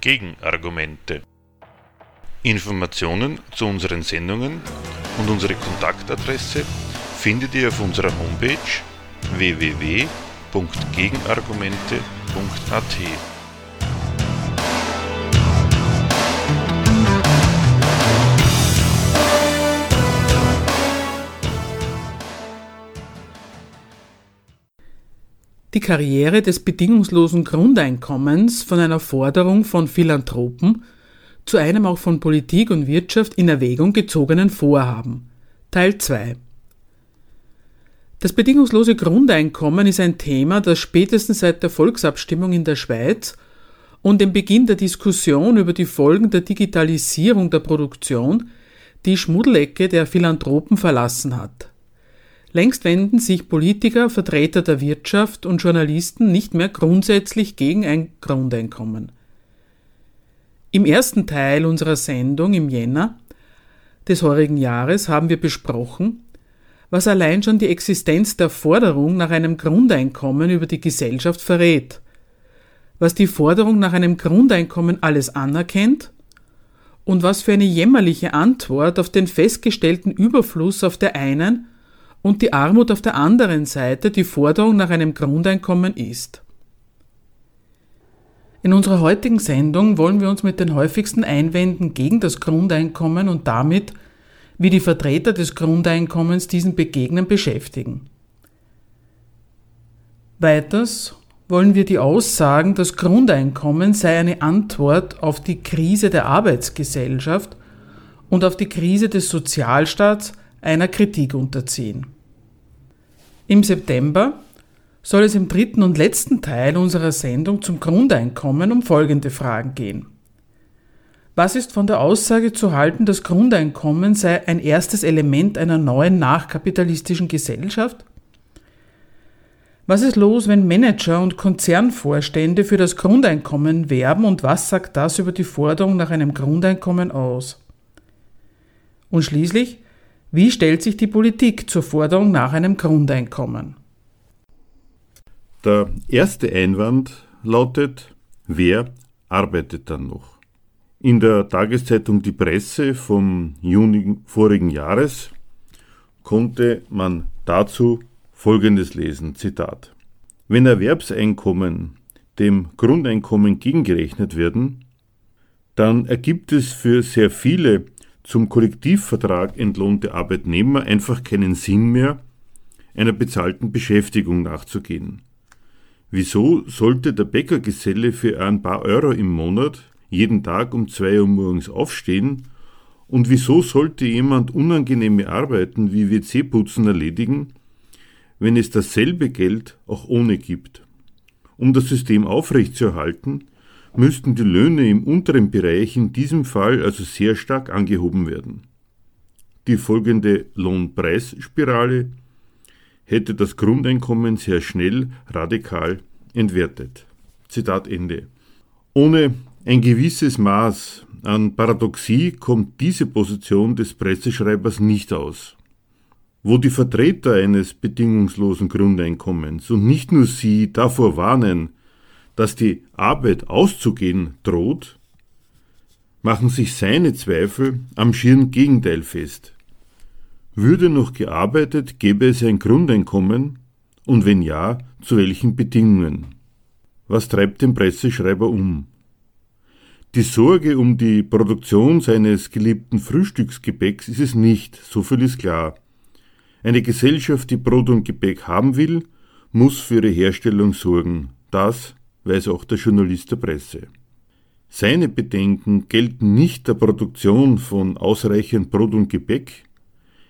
Gegenargumente. Informationen zu unseren Sendungen und unsere Kontaktadresse findet ihr auf unserer Homepage www.gegenargumente.at. Die Karriere des bedingungslosen Grundeinkommens von einer Forderung von Philanthropen zu einem auch von Politik und Wirtschaft in Erwägung gezogenen Vorhaben. Teil 2 Das bedingungslose Grundeinkommen ist ein Thema, das spätestens seit der Volksabstimmung in der Schweiz und dem Beginn der Diskussion über die Folgen der Digitalisierung der Produktion die Schmuddelecke der Philanthropen verlassen hat. Längst wenden sich Politiker, Vertreter der Wirtschaft und Journalisten nicht mehr grundsätzlich gegen ein Grundeinkommen. Im ersten Teil unserer Sendung im Jänner des heurigen Jahres haben wir besprochen, was allein schon die Existenz der Forderung nach einem Grundeinkommen über die Gesellschaft verrät, was die Forderung nach einem Grundeinkommen alles anerkennt und was für eine jämmerliche Antwort auf den festgestellten Überfluss auf der einen und die Armut auf der anderen Seite die Forderung nach einem Grundeinkommen ist. In unserer heutigen Sendung wollen wir uns mit den häufigsten Einwänden gegen das Grundeinkommen und damit, wie die Vertreter des Grundeinkommens diesen begegnen, beschäftigen. Weiters wollen wir die Aussagen, das Grundeinkommen sei eine Antwort auf die Krise der Arbeitsgesellschaft und auf die Krise des Sozialstaats einer Kritik unterziehen. Im September soll es im dritten und letzten Teil unserer Sendung zum Grundeinkommen um folgende Fragen gehen. Was ist von der Aussage zu halten, das Grundeinkommen sei ein erstes Element einer neuen nachkapitalistischen Gesellschaft? Was ist los, wenn Manager und Konzernvorstände für das Grundeinkommen werben und was sagt das über die Forderung nach einem Grundeinkommen aus? Und schließlich, wie stellt sich die Politik zur Forderung nach einem Grundeinkommen? Der erste Einwand lautet, wer arbeitet dann noch? In der Tageszeitung Die Presse vom Juni vorigen Jahres konnte man dazu Folgendes lesen, Zitat. Wenn Erwerbseinkommen dem Grundeinkommen gegengerechnet werden, dann ergibt es für sehr viele zum Kollektivvertrag entlohnte Arbeitnehmer einfach keinen Sinn mehr, einer bezahlten Beschäftigung nachzugehen. Wieso sollte der Bäckergeselle für ein paar Euro im Monat jeden Tag um zwei Uhr morgens aufstehen und wieso sollte jemand unangenehme Arbeiten wie WC-Putzen erledigen, wenn es dasselbe Geld auch ohne gibt? Um das System aufrechtzuerhalten, müssten die Löhne im unteren Bereich in diesem Fall also sehr stark angehoben werden. Die folgende Lohnpreisspirale hätte das Grundeinkommen sehr schnell radikal entwertet. Zitat Ende. Ohne ein gewisses Maß an Paradoxie kommt diese Position des Presseschreibers nicht aus. Wo die Vertreter eines bedingungslosen Grundeinkommens und nicht nur sie davor warnen, dass die Arbeit auszugehen droht, machen sich seine Zweifel am schieren Gegenteil fest. Würde noch gearbeitet, gäbe es ein Grundeinkommen, und wenn ja, zu welchen Bedingungen? Was treibt den Presseschreiber um? Die Sorge um die Produktion seines geliebten Frühstücksgebäcks ist es nicht, so viel ist klar. Eine Gesellschaft, die Brot und Gebäck haben will, muss für ihre Herstellung sorgen. Das weiß auch der Journalist der Presse. Seine Bedenken gelten nicht der Produktion von ausreichend Brot und Gebäck.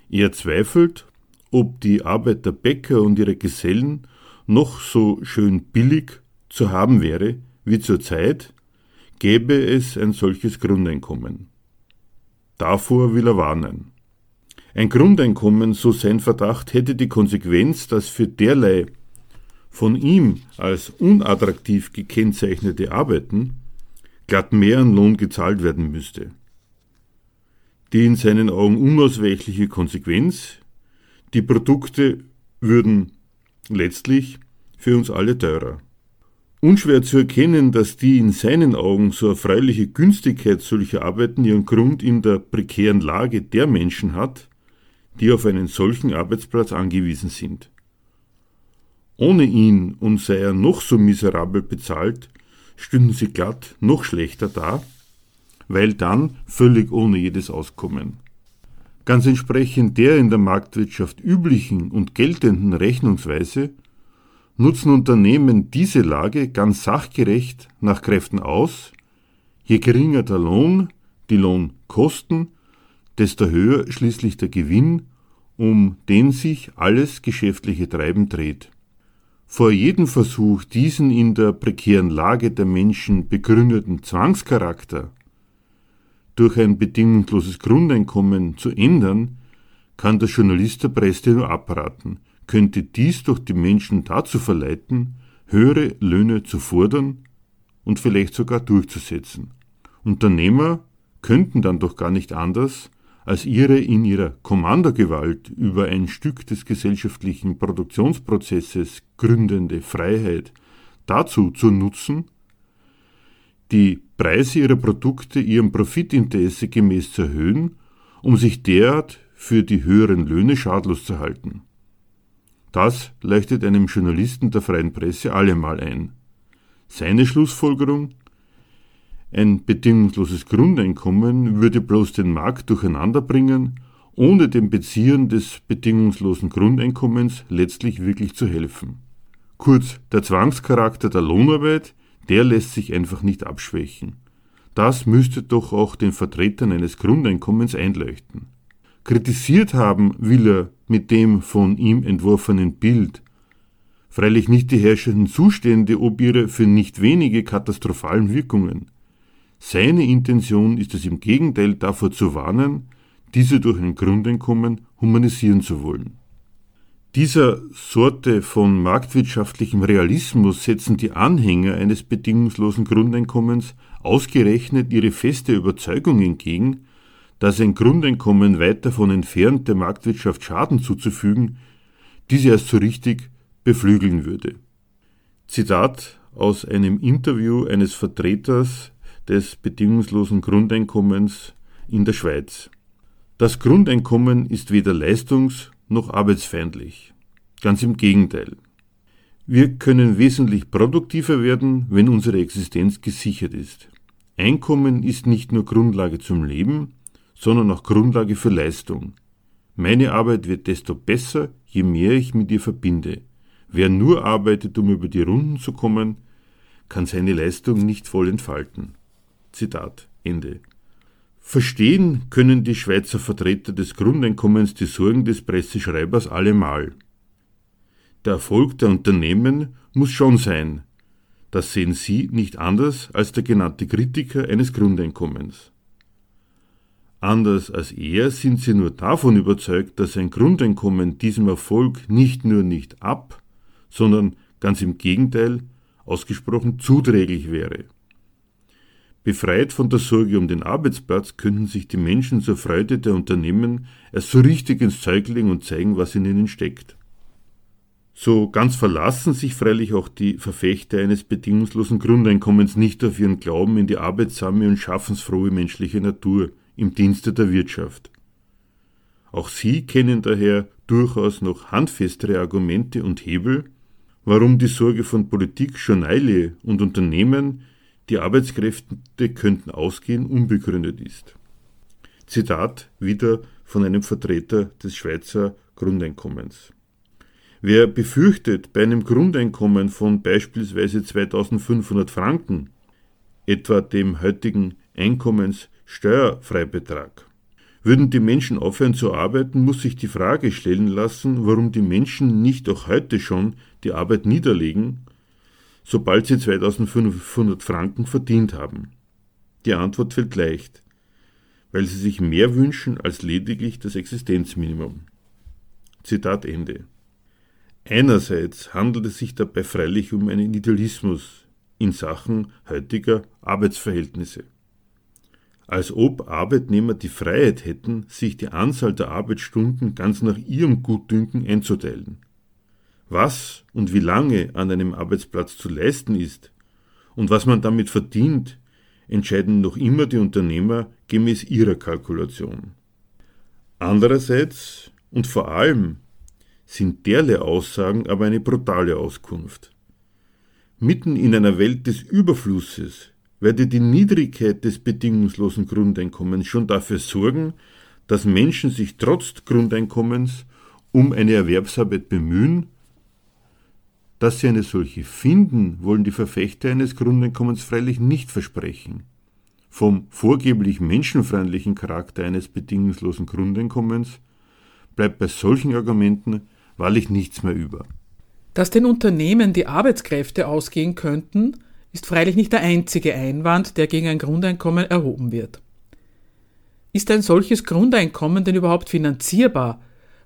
Er zweifelt, ob die Arbeit der Bäcker und ihre Gesellen noch so schön billig zu haben wäre wie zurzeit, gäbe es ein solches Grundeinkommen. Davor will er warnen. Ein Grundeinkommen, so sein Verdacht, hätte die Konsequenz, dass für derlei von ihm als unattraktiv gekennzeichnete Arbeiten glatt mehr an Lohn gezahlt werden müsste. Die in seinen Augen unausweichliche Konsequenz, die Produkte würden letztlich für uns alle teurer. Unschwer zu erkennen, dass die in seinen Augen so erfreuliche Günstigkeit solcher Arbeiten ihren Grund in der prekären Lage der Menschen hat, die auf einen solchen Arbeitsplatz angewiesen sind. Ohne ihn und sei er noch so miserabel bezahlt, stünden sie glatt noch schlechter da, weil dann völlig ohne jedes Auskommen. Ganz entsprechend der in der Marktwirtschaft üblichen und geltenden Rechnungsweise nutzen Unternehmen diese Lage ganz sachgerecht nach Kräften aus, je geringer der Lohn, die Lohnkosten, desto höher schließlich der Gewinn, um den sich alles geschäftliche Treiben dreht. Vor jedem Versuch, diesen in der prekären Lage der Menschen begründeten Zwangscharakter durch ein bedingungsloses Grundeinkommen zu ändern, kann der Journalist der Presse nur abraten, könnte dies durch die Menschen dazu verleiten, höhere Löhne zu fordern und vielleicht sogar durchzusetzen. Unternehmer könnten dann doch gar nicht anders, als ihre in ihrer Kommandogewalt über ein Stück des gesellschaftlichen Produktionsprozesses gründende Freiheit dazu zu nutzen, die Preise ihrer Produkte ihrem Profitinteresse gemäß zu erhöhen, um sich derart für die höheren Löhne schadlos zu halten. Das leuchtet einem Journalisten der freien Presse allemal ein. Seine Schlussfolgerung? Ein bedingungsloses Grundeinkommen würde bloß den Markt durcheinander bringen, ohne dem Beziehern des bedingungslosen Grundeinkommens letztlich wirklich zu helfen. Kurz, der Zwangscharakter der Lohnarbeit der lässt sich einfach nicht abschwächen. Das müsste doch auch den Vertretern eines Grundeinkommens einleuchten. Kritisiert haben will er mit dem von ihm entworfenen Bild freilich nicht die herrschenden Zustände ob ihre für nicht wenige katastrophalen Wirkungen. Seine Intention ist es im Gegenteil davor zu warnen, diese durch ein Grundeinkommen humanisieren zu wollen. Dieser Sorte von marktwirtschaftlichem Realismus setzen die Anhänger eines bedingungslosen Grundeinkommens ausgerechnet ihre feste Überzeugung entgegen, dass ein Grundeinkommen weit davon entfernt, der Marktwirtschaft Schaden zuzufügen, diese erst so richtig beflügeln würde. Zitat aus einem Interview eines Vertreters des bedingungslosen Grundeinkommens in der Schweiz. Das Grundeinkommen ist weder leistungs- noch arbeitsfeindlich. Ganz im Gegenteil. Wir können wesentlich produktiver werden, wenn unsere Existenz gesichert ist. Einkommen ist nicht nur Grundlage zum Leben, sondern auch Grundlage für Leistung. Meine Arbeit wird desto besser, je mehr ich mit ihr verbinde. Wer nur arbeitet, um über die Runden zu kommen, kann seine Leistung nicht voll entfalten. Zitat Ende. Verstehen können die Schweizer Vertreter des Grundeinkommens die Sorgen des Presseschreibers allemal. Der Erfolg der Unternehmen muss schon sein. Das sehen Sie nicht anders als der genannte Kritiker eines Grundeinkommens. Anders als er sind Sie nur davon überzeugt, dass ein Grundeinkommen diesem Erfolg nicht nur nicht ab, sondern ganz im Gegenteil ausgesprochen zuträglich wäre. Befreit von der Sorge um den Arbeitsplatz könnten sich die Menschen zur Freude der Unternehmen erst so richtig ins Zeug legen und zeigen, was in ihnen steckt. So ganz verlassen sich freilich auch die Verfechter eines bedingungslosen Grundeinkommens nicht auf ihren Glauben in die arbeitsame und schaffensfrohe menschliche Natur im Dienste der Wirtschaft. Auch sie kennen daher durchaus noch handfestere Argumente und Hebel, warum die Sorge von Politik, Journalie und Unternehmen die Arbeitskräfte könnten ausgehen, unbegründet ist. Zitat wieder von einem Vertreter des Schweizer Grundeinkommens. Wer befürchtet, bei einem Grundeinkommen von beispielsweise 2500 Franken, etwa dem heutigen Einkommenssteuerfreibetrag, würden die Menschen aufhören zu arbeiten, muss sich die Frage stellen lassen, warum die Menschen nicht auch heute schon die Arbeit niederlegen sobald sie 2500 Franken verdient haben? Die Antwort fällt leicht, weil sie sich mehr wünschen als lediglich das Existenzminimum. Zitat Ende. Einerseits handelt es sich dabei freilich um einen Idealismus in Sachen heutiger Arbeitsverhältnisse. Als ob Arbeitnehmer die Freiheit hätten, sich die Anzahl der Arbeitsstunden ganz nach ihrem Gutdünken einzuteilen. Was und wie lange an einem Arbeitsplatz zu leisten ist und was man damit verdient, entscheiden noch immer die Unternehmer gemäß ihrer Kalkulation. Andererseits und vor allem sind derlei Aussagen aber eine brutale Auskunft. Mitten in einer Welt des Überflusses werde die Niedrigkeit des bedingungslosen Grundeinkommens schon dafür sorgen, dass Menschen sich trotz Grundeinkommens um eine Erwerbsarbeit bemühen dass sie eine solche finden, wollen die Verfechter eines Grundeinkommens freilich nicht versprechen. Vom vorgeblich menschenfreundlichen Charakter eines bedingungslosen Grundeinkommens bleibt bei solchen Argumenten wahrlich nichts mehr über. Dass den Unternehmen die Arbeitskräfte ausgehen könnten, ist freilich nicht der einzige Einwand, der gegen ein Grundeinkommen erhoben wird. Ist ein solches Grundeinkommen denn überhaupt finanzierbar,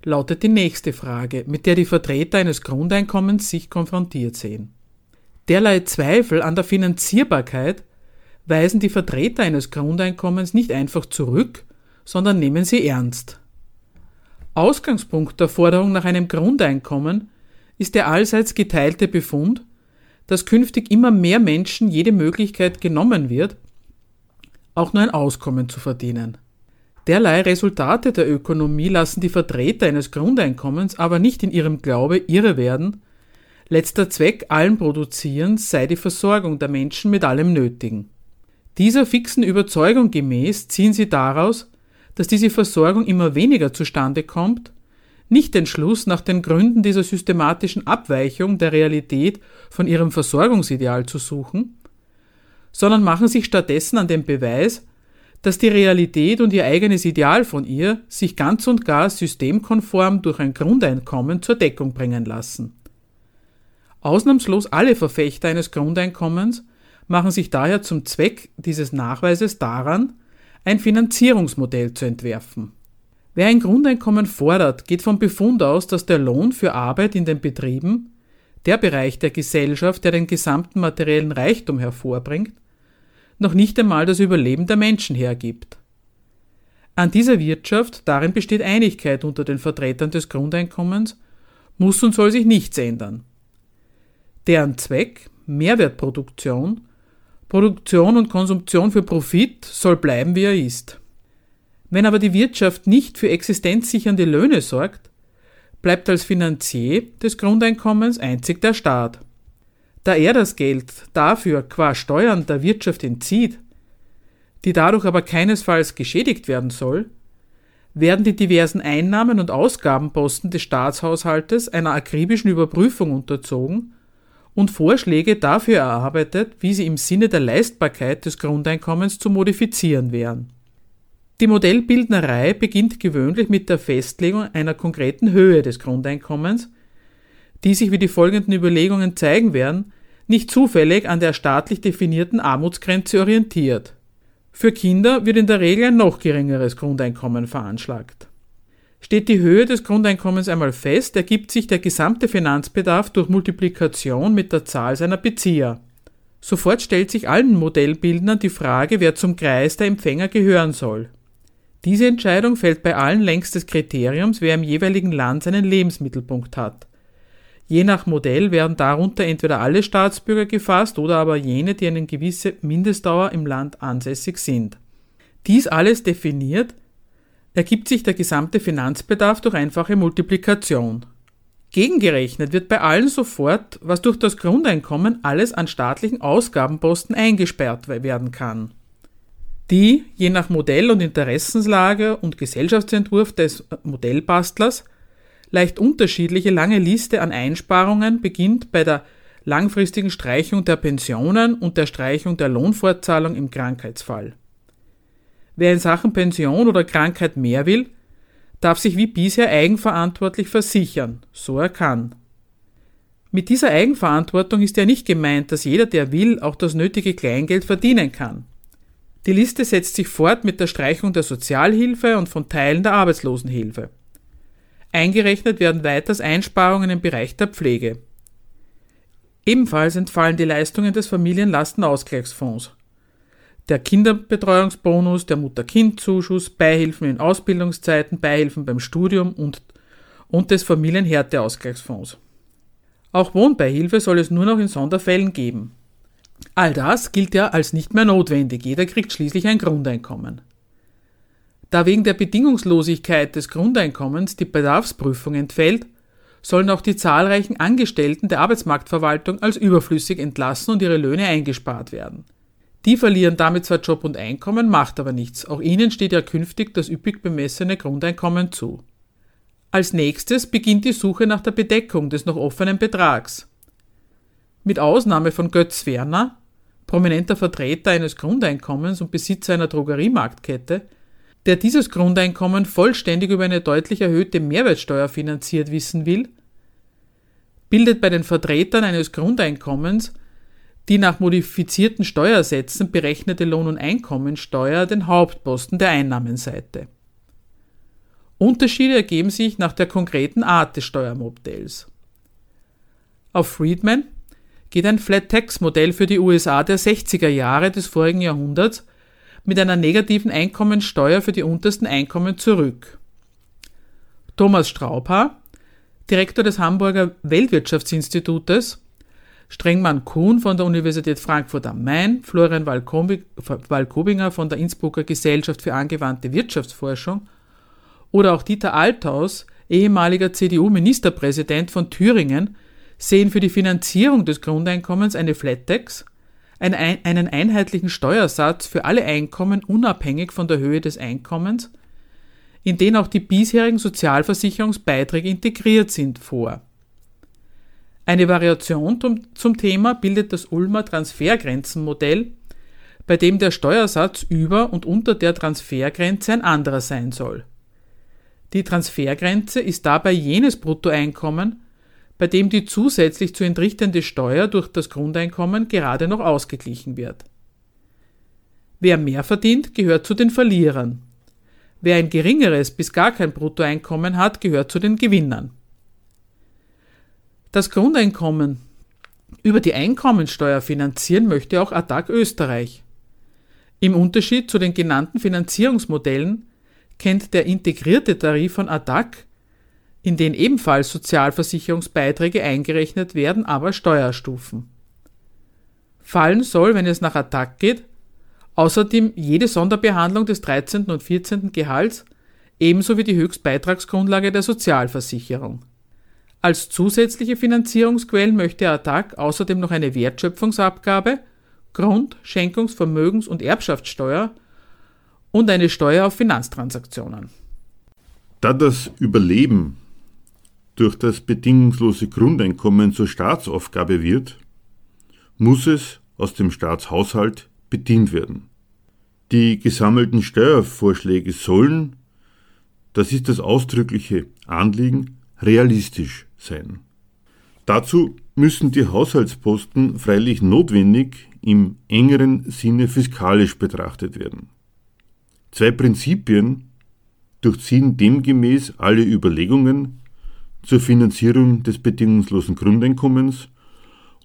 lautet die nächste Frage, mit der die Vertreter eines Grundeinkommens sich konfrontiert sehen. Derlei Zweifel an der Finanzierbarkeit weisen die Vertreter eines Grundeinkommens nicht einfach zurück, sondern nehmen sie ernst. Ausgangspunkt der Forderung nach einem Grundeinkommen ist der allseits geteilte Befund, dass künftig immer mehr Menschen jede Möglichkeit genommen wird, auch nur ein Auskommen zu verdienen. Derlei Resultate der Ökonomie lassen die Vertreter eines Grundeinkommens aber nicht in ihrem Glaube irre werden, letzter Zweck allen Produzierens sei die Versorgung der Menschen mit allem Nötigen. Dieser fixen Überzeugung gemäß ziehen sie daraus, dass diese Versorgung immer weniger zustande kommt, nicht den Schluss nach den Gründen dieser systematischen Abweichung der Realität von ihrem Versorgungsideal zu suchen, sondern machen sich stattdessen an den Beweis, dass die Realität und ihr eigenes Ideal von ihr sich ganz und gar systemkonform durch ein Grundeinkommen zur Deckung bringen lassen. Ausnahmslos alle Verfechter eines Grundeinkommens machen sich daher zum Zweck dieses Nachweises daran, ein Finanzierungsmodell zu entwerfen. Wer ein Grundeinkommen fordert, geht vom Befund aus, dass der Lohn für Arbeit in den Betrieben, der Bereich der Gesellschaft, der den gesamten materiellen Reichtum hervorbringt, noch nicht einmal das Überleben der Menschen hergibt. An dieser Wirtschaft, darin besteht Einigkeit unter den Vertretern des Grundeinkommens, muss und soll sich nichts ändern. Deren Zweck, Mehrwertproduktion, Produktion und Konsumption für Profit soll bleiben, wie er ist. Wenn aber die Wirtschaft nicht für existenzsichernde Löhne sorgt, bleibt als Finanzier des Grundeinkommens einzig der Staat. Da er das Geld dafür qua Steuern der Wirtschaft entzieht, die dadurch aber keinesfalls geschädigt werden soll, werden die diversen Einnahmen und Ausgabenposten des Staatshaushaltes einer akribischen Überprüfung unterzogen und Vorschläge dafür erarbeitet, wie sie im Sinne der Leistbarkeit des Grundeinkommens zu modifizieren wären. Die Modellbildnerei beginnt gewöhnlich mit der Festlegung einer konkreten Höhe des Grundeinkommens, die sich, wie die folgenden Überlegungen zeigen werden, nicht zufällig an der staatlich definierten Armutsgrenze orientiert. Für Kinder wird in der Regel ein noch geringeres Grundeinkommen veranschlagt. Steht die Höhe des Grundeinkommens einmal fest, ergibt sich der gesamte Finanzbedarf durch Multiplikation mit der Zahl seiner Bezieher. Sofort stellt sich allen Modellbildnern die Frage, wer zum Kreis der Empfänger gehören soll. Diese Entscheidung fällt bei allen längs des Kriteriums, wer im jeweiligen Land seinen Lebensmittelpunkt hat. Je nach Modell werden darunter entweder alle Staatsbürger gefasst oder aber jene, die eine gewisse Mindestdauer im Land ansässig sind. Dies alles definiert, ergibt sich der gesamte Finanzbedarf durch einfache Multiplikation. Gegengerechnet wird bei allen sofort, was durch das Grundeinkommen alles an staatlichen Ausgabenposten eingesperrt werden kann. Die, je nach Modell und Interessenslage und Gesellschaftsentwurf des Modellbastlers, leicht unterschiedliche lange Liste an Einsparungen beginnt bei der langfristigen Streichung der Pensionen und der Streichung der Lohnfortzahlung im Krankheitsfall. Wer in Sachen Pension oder Krankheit mehr will, darf sich wie bisher eigenverantwortlich versichern, so er kann. Mit dieser Eigenverantwortung ist ja nicht gemeint, dass jeder, der will, auch das nötige Kleingeld verdienen kann. Die Liste setzt sich fort mit der Streichung der Sozialhilfe und von Teilen der Arbeitslosenhilfe. Eingerechnet werden weiters Einsparungen im Bereich der Pflege. Ebenfalls entfallen die Leistungen des Familienlastenausgleichsfonds. Der Kinderbetreuungsbonus, der Mutter-Kind-Zuschuss, Beihilfen in Ausbildungszeiten, Beihilfen beim Studium und, und des Familienhärteausgleichsfonds. Auch Wohnbeihilfe soll es nur noch in Sonderfällen geben. All das gilt ja als nicht mehr notwendig. Jeder kriegt schließlich ein Grundeinkommen. Da wegen der Bedingungslosigkeit des Grundeinkommens die Bedarfsprüfung entfällt, sollen auch die zahlreichen Angestellten der Arbeitsmarktverwaltung als überflüssig entlassen und ihre Löhne eingespart werden. Die verlieren damit zwar Job und Einkommen, macht aber nichts. Auch ihnen steht ja künftig das üppig bemessene Grundeinkommen zu. Als nächstes beginnt die Suche nach der Bedeckung des noch offenen Betrags. Mit Ausnahme von Götz Werner, prominenter Vertreter eines Grundeinkommens und Besitzer einer Drogeriemarktkette, der dieses Grundeinkommen vollständig über eine deutlich erhöhte Mehrwertsteuer finanziert wissen will, bildet bei den Vertretern eines Grundeinkommens die nach modifizierten Steuersätzen berechnete Lohn- und Einkommensteuer den Hauptposten der Einnahmenseite. Unterschiede ergeben sich nach der konkreten Art des Steuermodells. Auf Friedman geht ein Flat-Tax-Modell für die USA der 60er Jahre des vorigen Jahrhunderts mit einer negativen Einkommensteuer für die untersten Einkommen zurück. Thomas Straubhaar, Direktor des Hamburger Weltwirtschaftsinstitutes, Strengmann Kuhn von der Universität Frankfurt am Main, Florian Walkobinger von der Innsbrucker Gesellschaft für angewandte Wirtschaftsforschung oder auch Dieter Althaus, ehemaliger CDU-Ministerpräsident von Thüringen, sehen für die Finanzierung des Grundeinkommens eine Flat-Tax, einen einheitlichen Steuersatz für alle Einkommen unabhängig von der Höhe des Einkommens, in den auch die bisherigen Sozialversicherungsbeiträge integriert sind, vor. Eine Variation zum Thema bildet das Ulmer Transfergrenzenmodell, bei dem der Steuersatz über und unter der Transfergrenze ein anderer sein soll. Die Transfergrenze ist dabei jenes Bruttoeinkommen, bei dem die zusätzlich zu entrichtende Steuer durch das Grundeinkommen gerade noch ausgeglichen wird. Wer mehr verdient, gehört zu den Verlierern. Wer ein geringeres bis gar kein Bruttoeinkommen hat, gehört zu den Gewinnern. Das Grundeinkommen über die Einkommensteuer finanzieren möchte auch ATTAC Österreich. Im Unterschied zu den genannten Finanzierungsmodellen kennt der integrierte Tarif von ATTAC, in den ebenfalls Sozialversicherungsbeiträge eingerechnet werden, aber Steuerstufen. Fallen soll, wenn es nach ATTAC geht, außerdem jede Sonderbehandlung des 13. und 14. Gehalts ebenso wie die Höchstbeitragsgrundlage der Sozialversicherung. Als zusätzliche Finanzierungsquellen möchte ATTAC außerdem noch eine Wertschöpfungsabgabe, Grund-, Schenkungs-, Vermögens- und Erbschaftssteuer und eine Steuer auf Finanztransaktionen. Da das Überleben durch das bedingungslose Grundeinkommen zur Staatsaufgabe wird, muss es aus dem Staatshaushalt bedient werden. Die gesammelten Steuervorschläge sollen, das ist das ausdrückliche Anliegen, realistisch sein. Dazu müssen die Haushaltsposten freilich notwendig im engeren Sinne fiskalisch betrachtet werden. Zwei Prinzipien durchziehen demgemäß alle Überlegungen zur Finanzierung des bedingungslosen Grundeinkommens,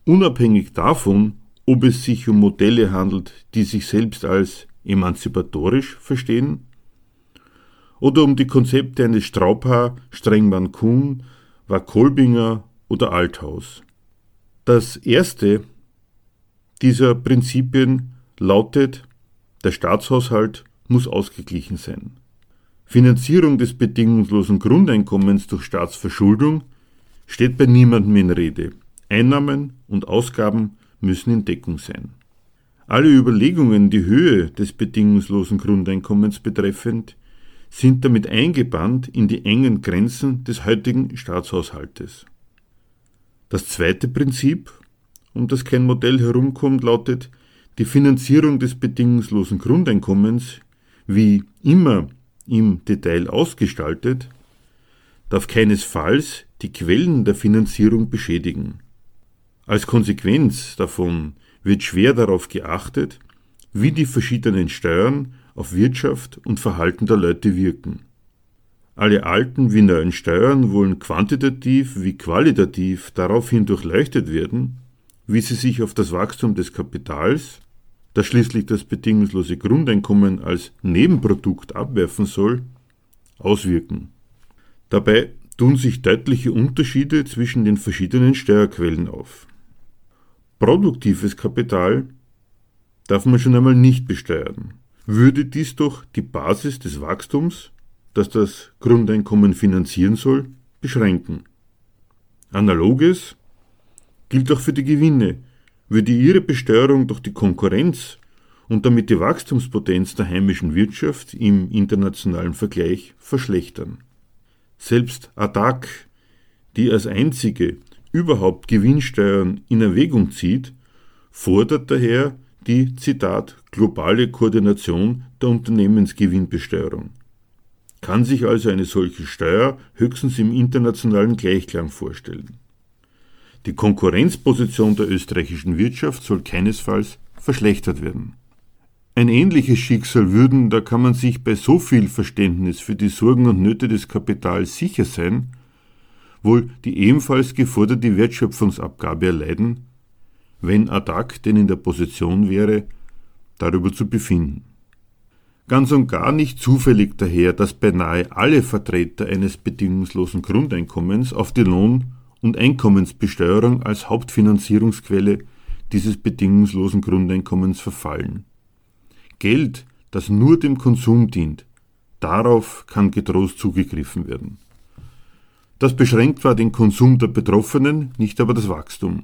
unabhängig davon, ob es sich um Modelle handelt, die sich selbst als emanzipatorisch verstehen oder um die Konzepte eines Straubhaar, Strengmann-Kuhn, Kolbinger oder Althaus. Das erste dieser Prinzipien lautet, der Staatshaushalt muss ausgeglichen sein. Finanzierung des bedingungslosen Grundeinkommens durch Staatsverschuldung steht bei niemandem in Rede. Einnahmen und Ausgaben müssen in Deckung sein. Alle Überlegungen, die Höhe des bedingungslosen Grundeinkommens betreffend, sind damit eingebannt in die engen Grenzen des heutigen Staatshaushaltes. Das zweite Prinzip, um das kein Modell herumkommt, lautet, die Finanzierung des bedingungslosen Grundeinkommens, wie immer im Detail ausgestaltet, darf keinesfalls die Quellen der Finanzierung beschädigen. Als Konsequenz davon wird schwer darauf geachtet, wie die verschiedenen Steuern auf Wirtschaft und Verhalten der Leute wirken. Alle alten wie neuen Steuern wollen quantitativ wie qualitativ daraufhin durchleuchtet werden, wie sie sich auf das Wachstum des Kapitals, das schließlich das bedingungslose Grundeinkommen als Nebenprodukt abwerfen soll, auswirken. Dabei tun sich deutliche Unterschiede zwischen den verschiedenen Steuerquellen auf. Produktives Kapital darf man schon einmal nicht besteuern. Würde dies doch die Basis des Wachstums, das das Grundeinkommen finanzieren soll, beschränken. Analoges gilt auch für die Gewinne. Würde ihre Besteuerung durch die Konkurrenz und damit die Wachstumspotenz der heimischen Wirtschaft im internationalen Vergleich verschlechtern. Selbst ADAC, die als einzige überhaupt Gewinnsteuern in Erwägung zieht, fordert daher die Zitat globale Koordination der Unternehmensgewinnbesteuerung, kann sich also eine solche Steuer höchstens im internationalen Gleichklang vorstellen. Die Konkurrenzposition der österreichischen Wirtschaft soll keinesfalls verschlechtert werden. Ein ähnliches Schicksal würden, da kann man sich bei so viel Verständnis für die Sorgen und Nöte des Kapitals sicher sein, wohl die ebenfalls geforderte Wertschöpfungsabgabe erleiden, wenn ADAC denn in der Position wäre, darüber zu befinden. Ganz und gar nicht zufällig daher, dass beinahe alle Vertreter eines bedingungslosen Grundeinkommens auf die Lohn- und Einkommensbesteuerung als Hauptfinanzierungsquelle dieses bedingungslosen Grundeinkommens verfallen. Geld, das nur dem Konsum dient, darauf kann getrost zugegriffen werden. Das beschränkt zwar den Konsum der Betroffenen, nicht aber das Wachstum.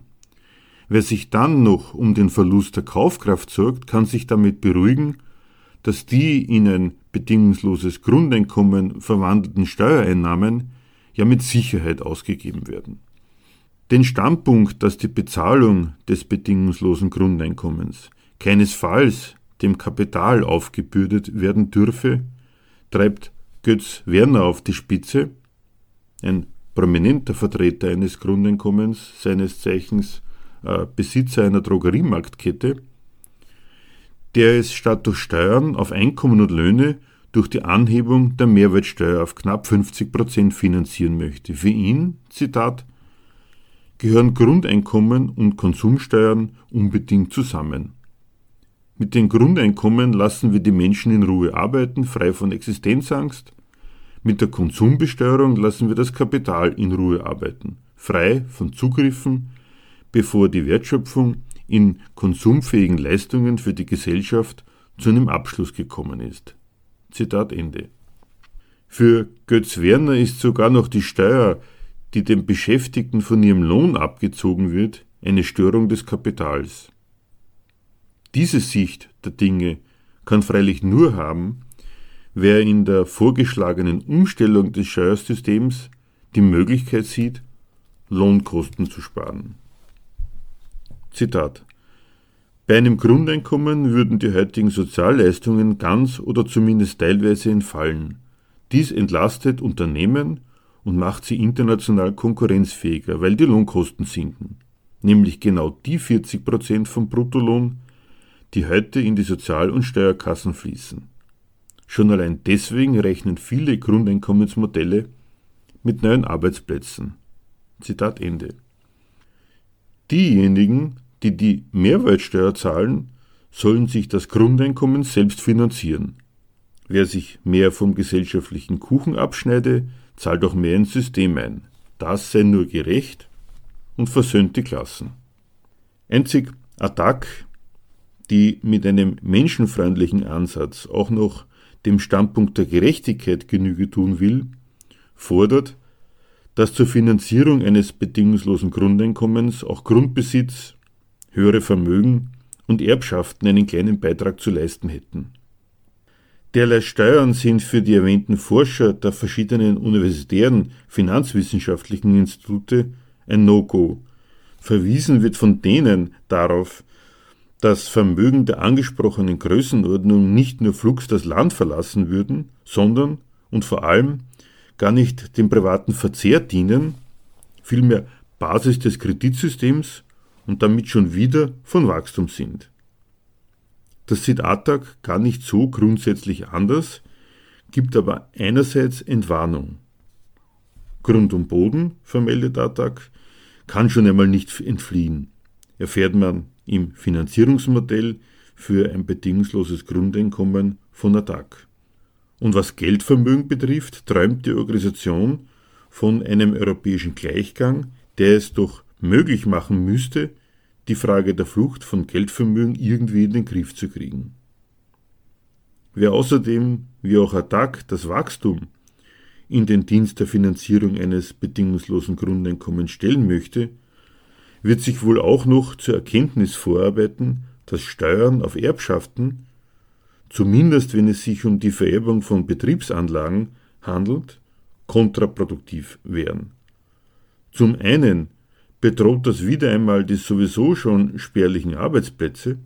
Wer sich dann noch um den Verlust der Kaufkraft sorgt, kann sich damit beruhigen, dass die in ein bedingungsloses Grundeinkommen verwandelten Steuereinnahmen ja mit Sicherheit ausgegeben werden. Den Standpunkt, dass die Bezahlung des bedingungslosen Grundeinkommens keinesfalls dem Kapital aufgebürdet werden dürfe, treibt Götz Werner auf die Spitze, ein prominenter Vertreter eines Grundeinkommens, seines Zeichens äh, Besitzer einer Drogeriemarktkette, der es statt durch Steuern auf Einkommen und Löhne durch die Anhebung der Mehrwertsteuer auf knapp 50 Prozent finanzieren möchte. Für ihn, Zitat, gehören Grundeinkommen und Konsumsteuern unbedingt zusammen. Mit den Grundeinkommen lassen wir die Menschen in Ruhe arbeiten, frei von Existenzangst. Mit der Konsumbesteuerung lassen wir das Kapital in Ruhe arbeiten, frei von Zugriffen, bevor die Wertschöpfung in konsumfähigen Leistungen für die Gesellschaft zu einem Abschluss gekommen ist. Zitat Ende. Für Götz Werner ist sogar noch die Steuer, die den Beschäftigten von ihrem Lohn abgezogen wird, eine Störung des Kapitals. Diese Sicht der Dinge kann freilich nur haben, wer in der vorgeschlagenen Umstellung des Steuersystems die Möglichkeit sieht, Lohnkosten zu sparen. Zitat Bei einem Grundeinkommen würden die heutigen Sozialleistungen ganz oder zumindest teilweise entfallen. Dies entlastet Unternehmen und macht sie international konkurrenzfähiger, weil die Lohnkosten sinken, nämlich genau die 40 Prozent vom Bruttolohn, die heute in die Sozial- und Steuerkassen fließen. Schon allein deswegen rechnen viele Grundeinkommensmodelle mit neuen Arbeitsplätzen. Zitat Ende. Diejenigen, die die Mehrwertsteuer zahlen, sollen sich das Grundeinkommen selbst finanzieren. Wer sich mehr vom gesellschaftlichen Kuchen abschneide, zahlt auch mehr ins System ein. Das sei nur gerecht und versöhnt die Klassen. Einzig Attac die mit einem menschenfreundlichen Ansatz auch noch dem Standpunkt der Gerechtigkeit Genüge tun will, fordert, dass zur Finanzierung eines bedingungslosen Grundeinkommens auch Grundbesitz, höhere Vermögen und Erbschaften einen kleinen Beitrag zu leisten hätten. Derlei Steuern sind für die erwähnten Forscher der verschiedenen universitären finanzwissenschaftlichen Institute ein No-Go. Verwiesen wird von denen darauf, dass Vermögen der angesprochenen Größenordnung nicht nur flugs das Land verlassen würden, sondern und vor allem gar nicht dem privaten Verzehr dienen, vielmehr Basis des Kreditsystems und damit schon wieder von Wachstum sind. Das sieht ATTAC gar nicht so grundsätzlich anders, gibt aber einerseits Entwarnung. Grund und Boden, vermeldet ATTAC, kann schon einmal nicht entfliehen. Erfährt man im Finanzierungsmodell für ein bedingungsloses Grundeinkommen von ATTAC. Und was Geldvermögen betrifft, träumt die Organisation von einem europäischen Gleichgang, der es doch möglich machen müsste, die Frage der Flucht von Geldvermögen irgendwie in den Griff zu kriegen. Wer außerdem, wie auch Attac, das Wachstum in den Dienst der Finanzierung eines bedingungslosen Grundeinkommens stellen möchte, wird sich wohl auch noch zur Erkenntnis vorarbeiten, dass Steuern auf Erbschaften, zumindest wenn es sich um die Vererbung von Betriebsanlagen handelt, kontraproduktiv wären. Zum einen bedroht das wieder einmal die sowieso schon spärlichen Arbeitsplätze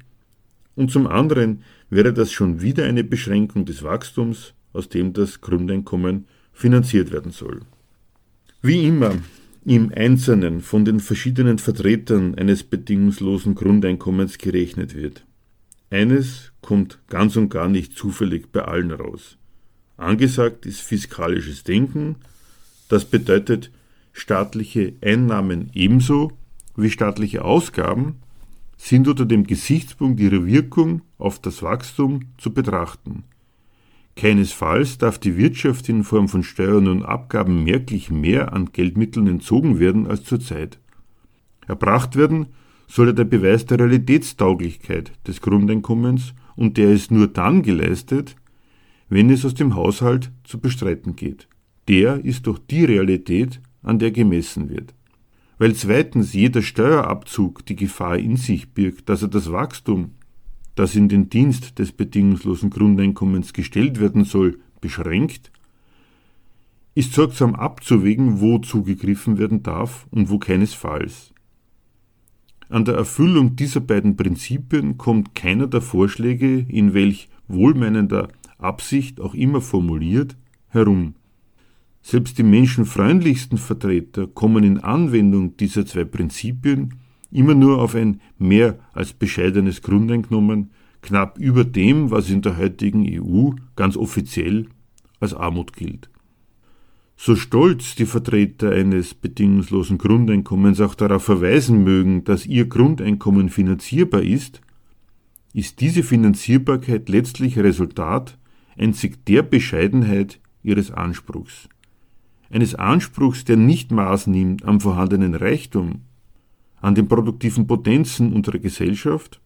und zum anderen wäre das schon wieder eine Beschränkung des Wachstums, aus dem das Grundeinkommen finanziert werden soll. Wie immer im Einzelnen von den verschiedenen Vertretern eines bedingungslosen Grundeinkommens gerechnet wird. Eines kommt ganz und gar nicht zufällig bei allen raus. Angesagt ist fiskalisches Denken, das bedeutet staatliche Einnahmen ebenso wie staatliche Ausgaben sind unter dem Gesichtspunkt ihrer Wirkung auf das Wachstum zu betrachten. Keinesfalls darf die Wirtschaft in Form von Steuern und Abgaben merklich mehr an Geldmitteln entzogen werden als zurzeit. Erbracht werden solle der Beweis der Realitätstauglichkeit des Grundeinkommens und der ist nur dann geleistet, wenn es aus dem Haushalt zu bestreiten geht. Der ist doch die Realität, an der gemessen wird. Weil zweitens jeder Steuerabzug die Gefahr in sich birgt, dass er das Wachstum, das in den Dienst des bedingungslosen Grundeinkommens gestellt werden soll, beschränkt, ist sorgsam abzuwägen, wo zugegriffen werden darf und wo keinesfalls. An der Erfüllung dieser beiden Prinzipien kommt keiner der Vorschläge, in welch wohlmeinender Absicht auch immer formuliert, herum. Selbst die menschenfreundlichsten Vertreter kommen in Anwendung dieser zwei Prinzipien immer nur auf ein mehr als bescheidenes Grundeinkommen, knapp über dem, was in der heutigen EU ganz offiziell als Armut gilt. So stolz die Vertreter eines bedingungslosen Grundeinkommens auch darauf verweisen mögen, dass ihr Grundeinkommen finanzierbar ist, ist diese Finanzierbarkeit letztlich Resultat einzig der Bescheidenheit ihres Anspruchs eines Anspruchs, der nicht Maß nimmt am vorhandenen Reichtum, an den produktiven Potenzen unserer Gesellschaft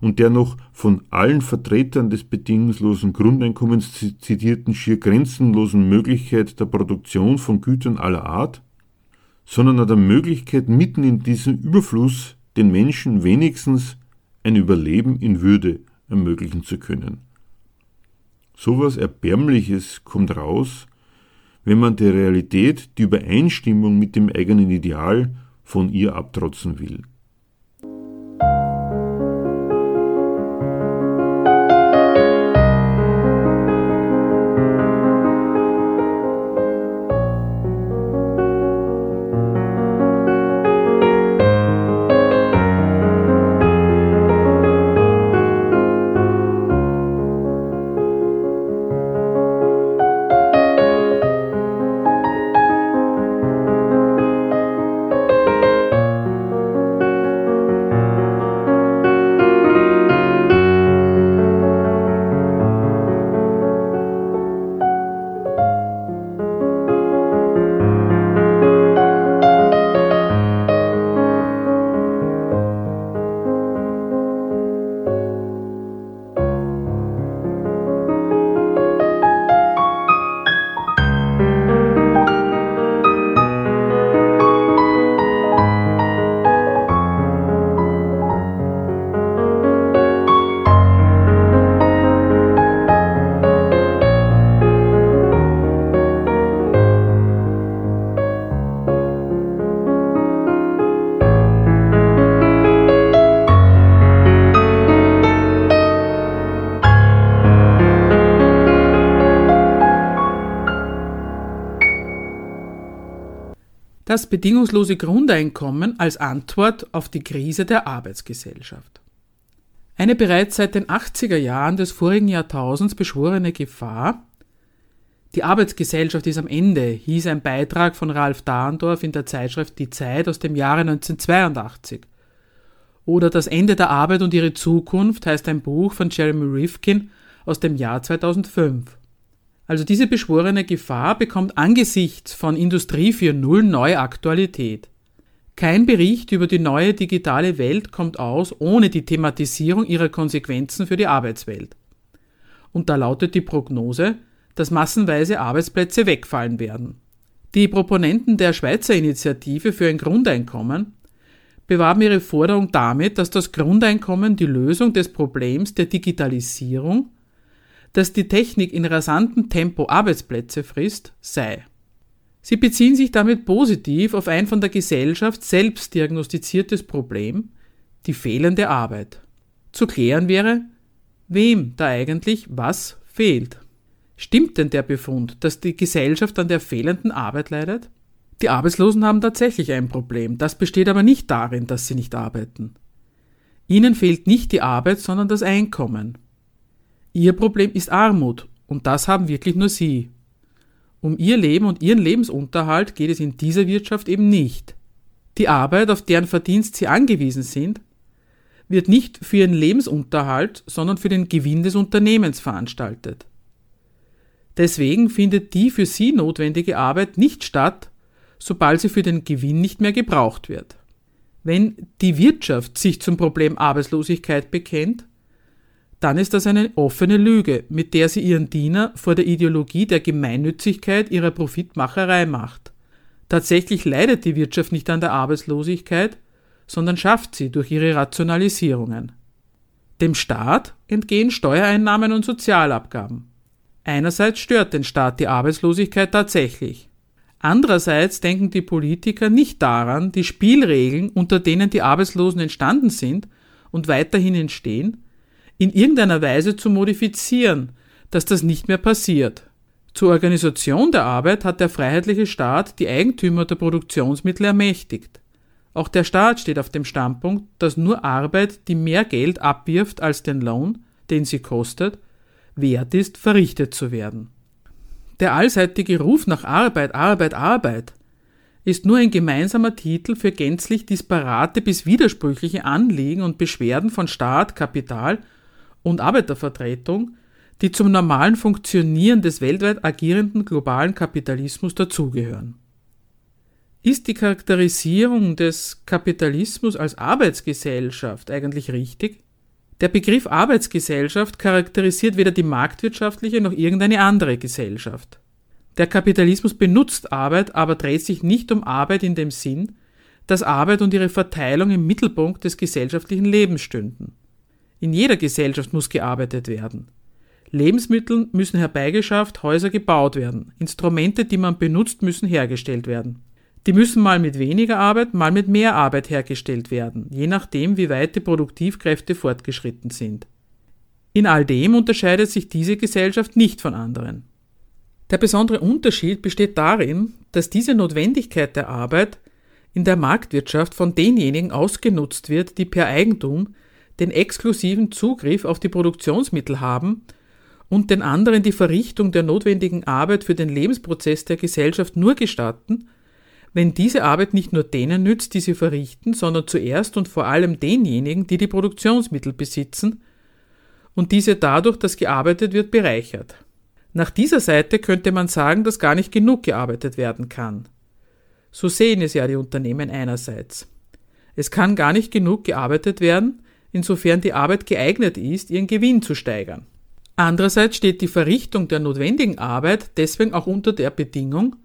und der noch von allen Vertretern des bedingungslosen Grundeinkommens zitierten schier grenzenlosen Möglichkeit der Produktion von Gütern aller Art, sondern an der Möglichkeit, mitten in diesem Überfluss den Menschen wenigstens ein Überleben in Würde ermöglichen zu können. Sowas Erbärmliches kommt raus, wenn man der Realität die Übereinstimmung mit dem eigenen Ideal von ihr abtrotzen will. Das bedingungslose Grundeinkommen als Antwort auf die Krise der Arbeitsgesellschaft. Eine bereits seit den 80er Jahren des vorigen Jahrtausends beschworene Gefahr, die Arbeitsgesellschaft ist am Ende, hieß ein Beitrag von Ralf Dahndorf in der Zeitschrift Die Zeit aus dem Jahre 1982. Oder Das Ende der Arbeit und ihre Zukunft heißt ein Buch von Jeremy Rifkin aus dem Jahr 2005. Also diese beschworene Gefahr bekommt angesichts von Industrie 4.0 neue Aktualität. Kein Bericht über die neue digitale Welt kommt aus ohne die Thematisierung ihrer Konsequenzen für die Arbeitswelt. Und da lautet die Prognose, dass massenweise Arbeitsplätze wegfallen werden. Die Proponenten der Schweizer Initiative für ein Grundeinkommen bewarben ihre Forderung damit, dass das Grundeinkommen die Lösung des Problems der Digitalisierung, dass die Technik in rasantem Tempo Arbeitsplätze frisst, sei. Sie beziehen sich damit positiv auf ein von der Gesellschaft selbst diagnostiziertes Problem, die fehlende Arbeit. Zu klären wäre, wem da eigentlich was fehlt. Stimmt denn der Befund, dass die Gesellschaft an der fehlenden Arbeit leidet? Die Arbeitslosen haben tatsächlich ein Problem, das besteht aber nicht darin, dass sie nicht arbeiten. Ihnen fehlt nicht die Arbeit, sondern das Einkommen. Ihr Problem ist Armut, und das haben wirklich nur Sie. Um ihr Leben und ihren Lebensunterhalt geht es in dieser Wirtschaft eben nicht. Die Arbeit, auf deren Verdienst sie angewiesen sind, wird nicht für ihren Lebensunterhalt, sondern für den Gewinn des Unternehmens veranstaltet. Deswegen findet die für sie notwendige Arbeit nicht statt, sobald sie für den Gewinn nicht mehr gebraucht wird. Wenn die Wirtschaft sich zum Problem Arbeitslosigkeit bekennt, dann ist das eine offene Lüge, mit der sie ihren Diener vor der Ideologie der Gemeinnützigkeit ihrer Profitmacherei macht. Tatsächlich leidet die Wirtschaft nicht an der Arbeitslosigkeit, sondern schafft sie durch ihre Rationalisierungen. Dem Staat entgehen Steuereinnahmen und Sozialabgaben. Einerseits stört den Staat die Arbeitslosigkeit tatsächlich. Andererseits denken die Politiker nicht daran, die Spielregeln, unter denen die Arbeitslosen entstanden sind und weiterhin entstehen, in irgendeiner Weise zu modifizieren, dass das nicht mehr passiert. Zur Organisation der Arbeit hat der freiheitliche Staat die Eigentümer der Produktionsmittel ermächtigt. Auch der Staat steht auf dem Standpunkt, dass nur Arbeit, die mehr Geld abwirft als den Lohn, den sie kostet, wert ist, verrichtet zu werden. Der allseitige Ruf nach Arbeit, Arbeit, Arbeit ist nur ein gemeinsamer Titel für gänzlich disparate bis widersprüchliche Anliegen und Beschwerden von Staat, Kapital und Arbeitervertretung, die zum normalen Funktionieren des weltweit agierenden globalen Kapitalismus dazugehören. Ist die Charakterisierung des Kapitalismus als Arbeitsgesellschaft eigentlich richtig? Der Begriff Arbeitsgesellschaft charakterisiert weder die marktwirtschaftliche noch irgendeine andere Gesellschaft. Der Kapitalismus benutzt Arbeit, aber dreht sich nicht um Arbeit in dem Sinn, dass Arbeit und ihre Verteilung im Mittelpunkt des gesellschaftlichen Lebens stünden. In jeder Gesellschaft muss gearbeitet werden. Lebensmittel müssen herbeigeschafft, Häuser gebaut werden, Instrumente, die man benutzt, müssen hergestellt werden. Die müssen mal mit weniger Arbeit, mal mit mehr Arbeit hergestellt werden, je nachdem, wie weit die Produktivkräfte fortgeschritten sind. In all dem unterscheidet sich diese Gesellschaft nicht von anderen. Der besondere Unterschied besteht darin, dass diese Notwendigkeit der Arbeit in der Marktwirtschaft von denjenigen ausgenutzt wird, die per Eigentum den exklusiven Zugriff auf die Produktionsmittel haben und den anderen die Verrichtung der notwendigen Arbeit für den Lebensprozess der Gesellschaft nur gestatten, wenn diese Arbeit nicht nur denen nützt, die sie verrichten, sondern zuerst und vor allem denjenigen, die die Produktionsmittel besitzen und diese dadurch, dass gearbeitet wird, bereichert. Nach dieser Seite könnte man sagen, dass gar nicht genug gearbeitet werden kann. So sehen es ja die Unternehmen einerseits. Es kann gar nicht genug gearbeitet werden, insofern die Arbeit geeignet ist, ihren Gewinn zu steigern. Andererseits steht die Verrichtung der notwendigen Arbeit deswegen auch unter der Bedingung,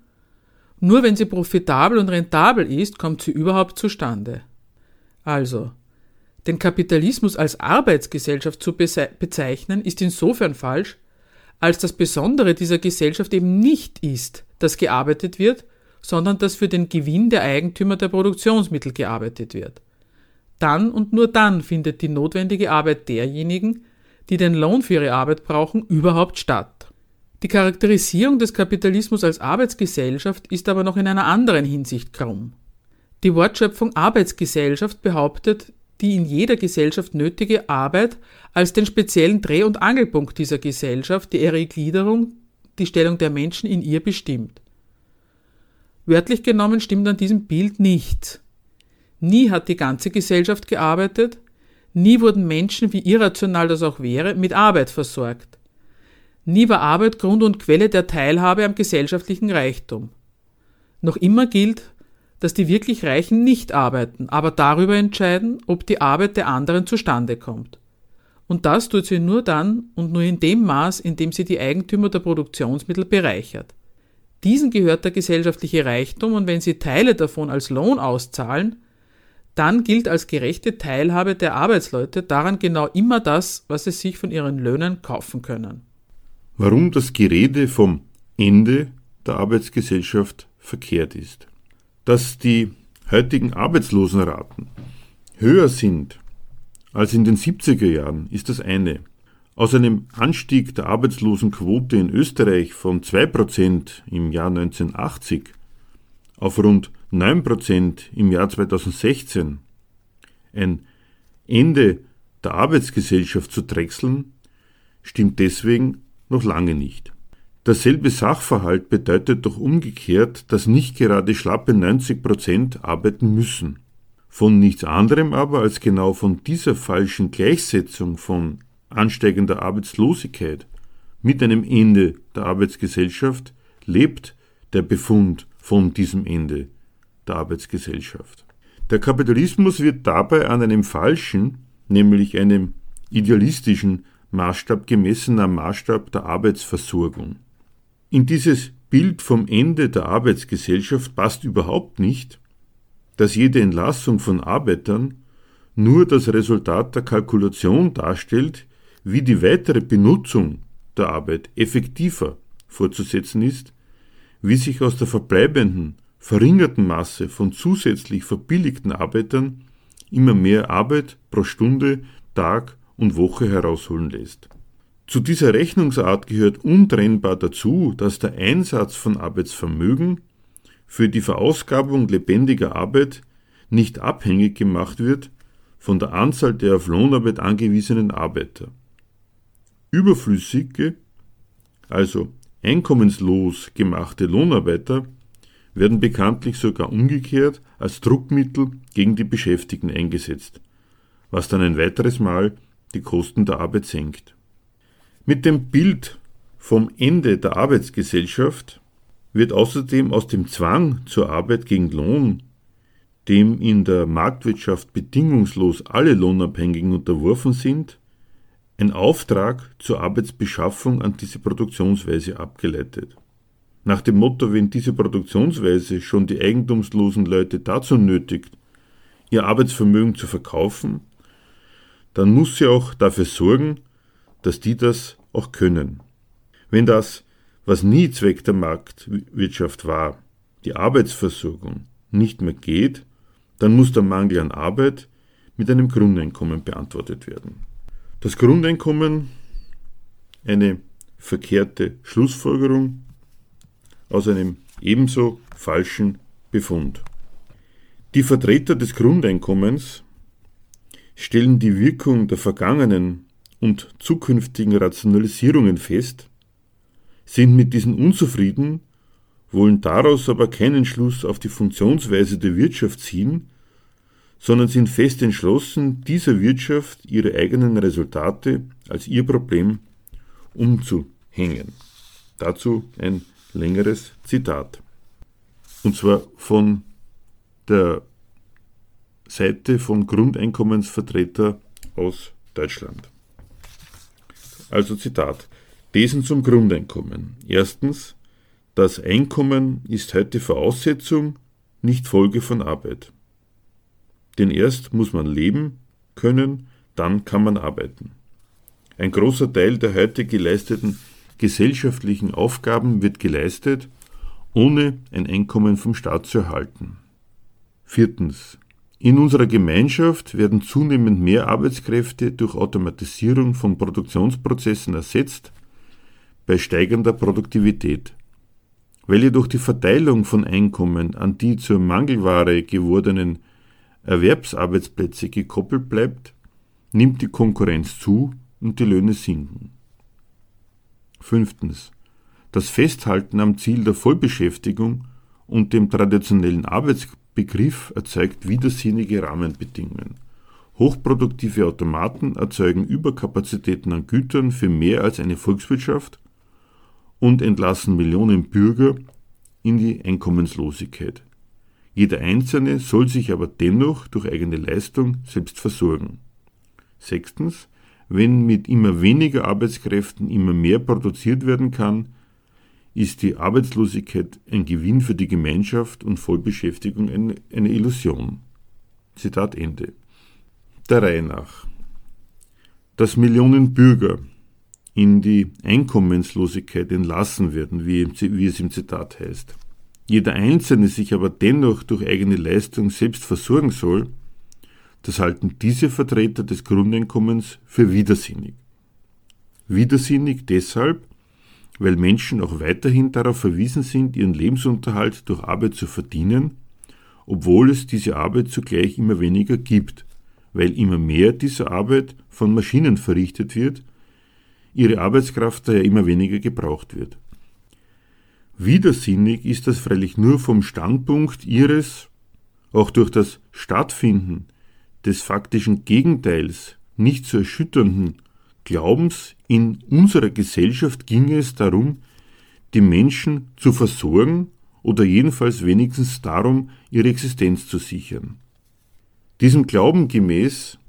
nur wenn sie profitabel und rentabel ist, kommt sie überhaupt zustande. Also, den Kapitalismus als Arbeitsgesellschaft zu bezeichnen, ist insofern falsch, als das Besondere dieser Gesellschaft eben nicht ist, dass gearbeitet wird, sondern dass für den Gewinn der Eigentümer der Produktionsmittel gearbeitet wird. Dann und nur dann findet die notwendige Arbeit derjenigen, die den Lohn für ihre Arbeit brauchen, überhaupt statt. Die Charakterisierung des Kapitalismus als Arbeitsgesellschaft ist aber noch in einer anderen Hinsicht krumm. Die Wortschöpfung Arbeitsgesellschaft behauptet die in jeder Gesellschaft nötige Arbeit als den speziellen Dreh- und Angelpunkt dieser Gesellschaft, die ihre Gliederung, die Stellung der Menschen in ihr bestimmt. Wörtlich genommen stimmt an diesem Bild nichts. Nie hat die ganze Gesellschaft gearbeitet, nie wurden Menschen, wie irrational das auch wäre, mit Arbeit versorgt. Nie war Arbeit Grund und Quelle der Teilhabe am gesellschaftlichen Reichtum. Noch immer gilt, dass die wirklich Reichen nicht arbeiten, aber darüber entscheiden, ob die Arbeit der anderen zustande kommt. Und das tut sie nur dann und nur in dem Maß, in dem sie die Eigentümer der Produktionsmittel bereichert. Diesen gehört der gesellschaftliche Reichtum und wenn sie Teile davon als Lohn auszahlen, dann gilt als gerechte Teilhabe der Arbeitsleute daran genau immer das, was sie sich von ihren Löhnen kaufen können. Warum das Gerede vom Ende der Arbeitsgesellschaft verkehrt ist. Dass die heutigen Arbeitslosenraten höher sind als in den 70er Jahren, ist das eine. Aus einem Anstieg der Arbeitslosenquote in Österreich von 2% im Jahr 1980 auf rund 9% im Jahr 2016 ein Ende der Arbeitsgesellschaft zu drechseln, stimmt deswegen noch lange nicht. Dasselbe Sachverhalt bedeutet doch umgekehrt, dass nicht gerade schlappe 90 Prozent arbeiten müssen. Von nichts anderem aber als genau von dieser falschen Gleichsetzung von ansteigender Arbeitslosigkeit mit einem Ende der Arbeitsgesellschaft lebt der Befund von diesem Ende der Arbeitsgesellschaft. Der Kapitalismus wird dabei an einem falschen, nämlich einem idealistischen Maßstab gemessen am Maßstab der Arbeitsversorgung. In dieses Bild vom Ende der Arbeitsgesellschaft passt überhaupt nicht, dass jede Entlassung von Arbeitern nur das Resultat der Kalkulation darstellt, wie die weitere Benutzung der Arbeit effektiver fortzusetzen ist, wie sich aus der verbleibenden, verringerten Masse von zusätzlich verbilligten Arbeitern immer mehr Arbeit pro Stunde, Tag und Woche herausholen lässt. Zu dieser Rechnungsart gehört untrennbar dazu, dass der Einsatz von Arbeitsvermögen für die Verausgabung lebendiger Arbeit nicht abhängig gemacht wird von der Anzahl der auf Lohnarbeit angewiesenen Arbeiter. Überflüssige, also einkommenslos gemachte Lohnarbeiter werden bekanntlich sogar umgekehrt als Druckmittel gegen die Beschäftigten eingesetzt, was dann ein weiteres Mal die Kosten der Arbeit senkt. Mit dem Bild vom Ende der Arbeitsgesellschaft wird außerdem aus dem Zwang zur Arbeit gegen Lohn, dem in der Marktwirtschaft bedingungslos alle Lohnabhängigen unterworfen sind, ein Auftrag zur Arbeitsbeschaffung an diese Produktionsweise abgeleitet. Nach dem Motto, wenn diese Produktionsweise schon die eigentumslosen Leute dazu nötigt, ihr Arbeitsvermögen zu verkaufen, dann muss sie auch dafür sorgen, dass die das auch können. Wenn das, was nie Zweck der Marktwirtschaft war, die Arbeitsversorgung, nicht mehr geht, dann muss der Mangel an Arbeit mit einem Grundeinkommen beantwortet werden. Das Grundeinkommen, eine verkehrte Schlussfolgerung aus einem ebenso falschen Befund. Die Vertreter des Grundeinkommens stellen die Wirkung der vergangenen und zukünftigen Rationalisierungen fest, sind mit diesen unzufrieden, wollen daraus aber keinen Schluss auf die Funktionsweise der Wirtschaft ziehen, sondern sind fest entschlossen, dieser Wirtschaft ihre eigenen Resultate als ihr Problem umzuhängen. Dazu ein längeres Zitat. Und zwar von der Seite vom Grundeinkommensvertreter aus Deutschland. Also Zitat. Thesen zum Grundeinkommen. Erstens, das Einkommen ist heute Voraussetzung, nicht Folge von Arbeit. Denn erst muss man leben können, dann kann man arbeiten. Ein großer Teil der heute geleisteten gesellschaftlichen Aufgaben wird geleistet, ohne ein Einkommen vom Staat zu erhalten. Viertens. In unserer Gemeinschaft werden zunehmend mehr Arbeitskräfte durch Automatisierung von Produktionsprozessen ersetzt, bei steigender Produktivität. Weil jedoch die Verteilung von Einkommen an die zur Mangelware gewordenen Erwerbsarbeitsplätze gekoppelt bleibt, nimmt die Konkurrenz zu und die Löhne sinken. Fünftens. Das Festhalten am Ziel der Vollbeschäftigung und dem traditionellen Arbeitsplatz Begriff erzeugt widersinnige Rahmenbedingungen. Hochproduktive Automaten erzeugen Überkapazitäten an Gütern für mehr als eine Volkswirtschaft und entlassen Millionen Bürger in die Einkommenslosigkeit. Jeder Einzelne soll sich aber dennoch durch eigene Leistung selbst versorgen. Sechstens, wenn mit immer weniger Arbeitskräften immer mehr produziert werden kann, ist die Arbeitslosigkeit ein Gewinn für die Gemeinschaft und Vollbeschäftigung eine, Illusion. Zitat Ende. Der Reihe nach. Dass Millionen Bürger in die Einkommenslosigkeit entlassen werden, wie es im Zitat heißt, jeder Einzelne sich aber dennoch durch eigene Leistung selbst versorgen soll, das halten diese Vertreter des Grundeinkommens für widersinnig. Widersinnig deshalb, weil Menschen auch weiterhin darauf verwiesen sind, ihren Lebensunterhalt durch Arbeit zu verdienen, obwohl es diese Arbeit zugleich immer weniger gibt, weil immer mehr dieser Arbeit von Maschinen verrichtet wird, ihre Arbeitskraft daher immer weniger gebraucht wird. Widersinnig ist das freilich nur vom Standpunkt ihres, auch durch das Stattfinden des faktischen Gegenteils nicht zu erschütternden Glaubens, in unserer Gesellschaft ginge es darum, die Menschen zu versorgen oder jedenfalls wenigstens darum, ihre Existenz zu sichern. Diesem Glauben gemäß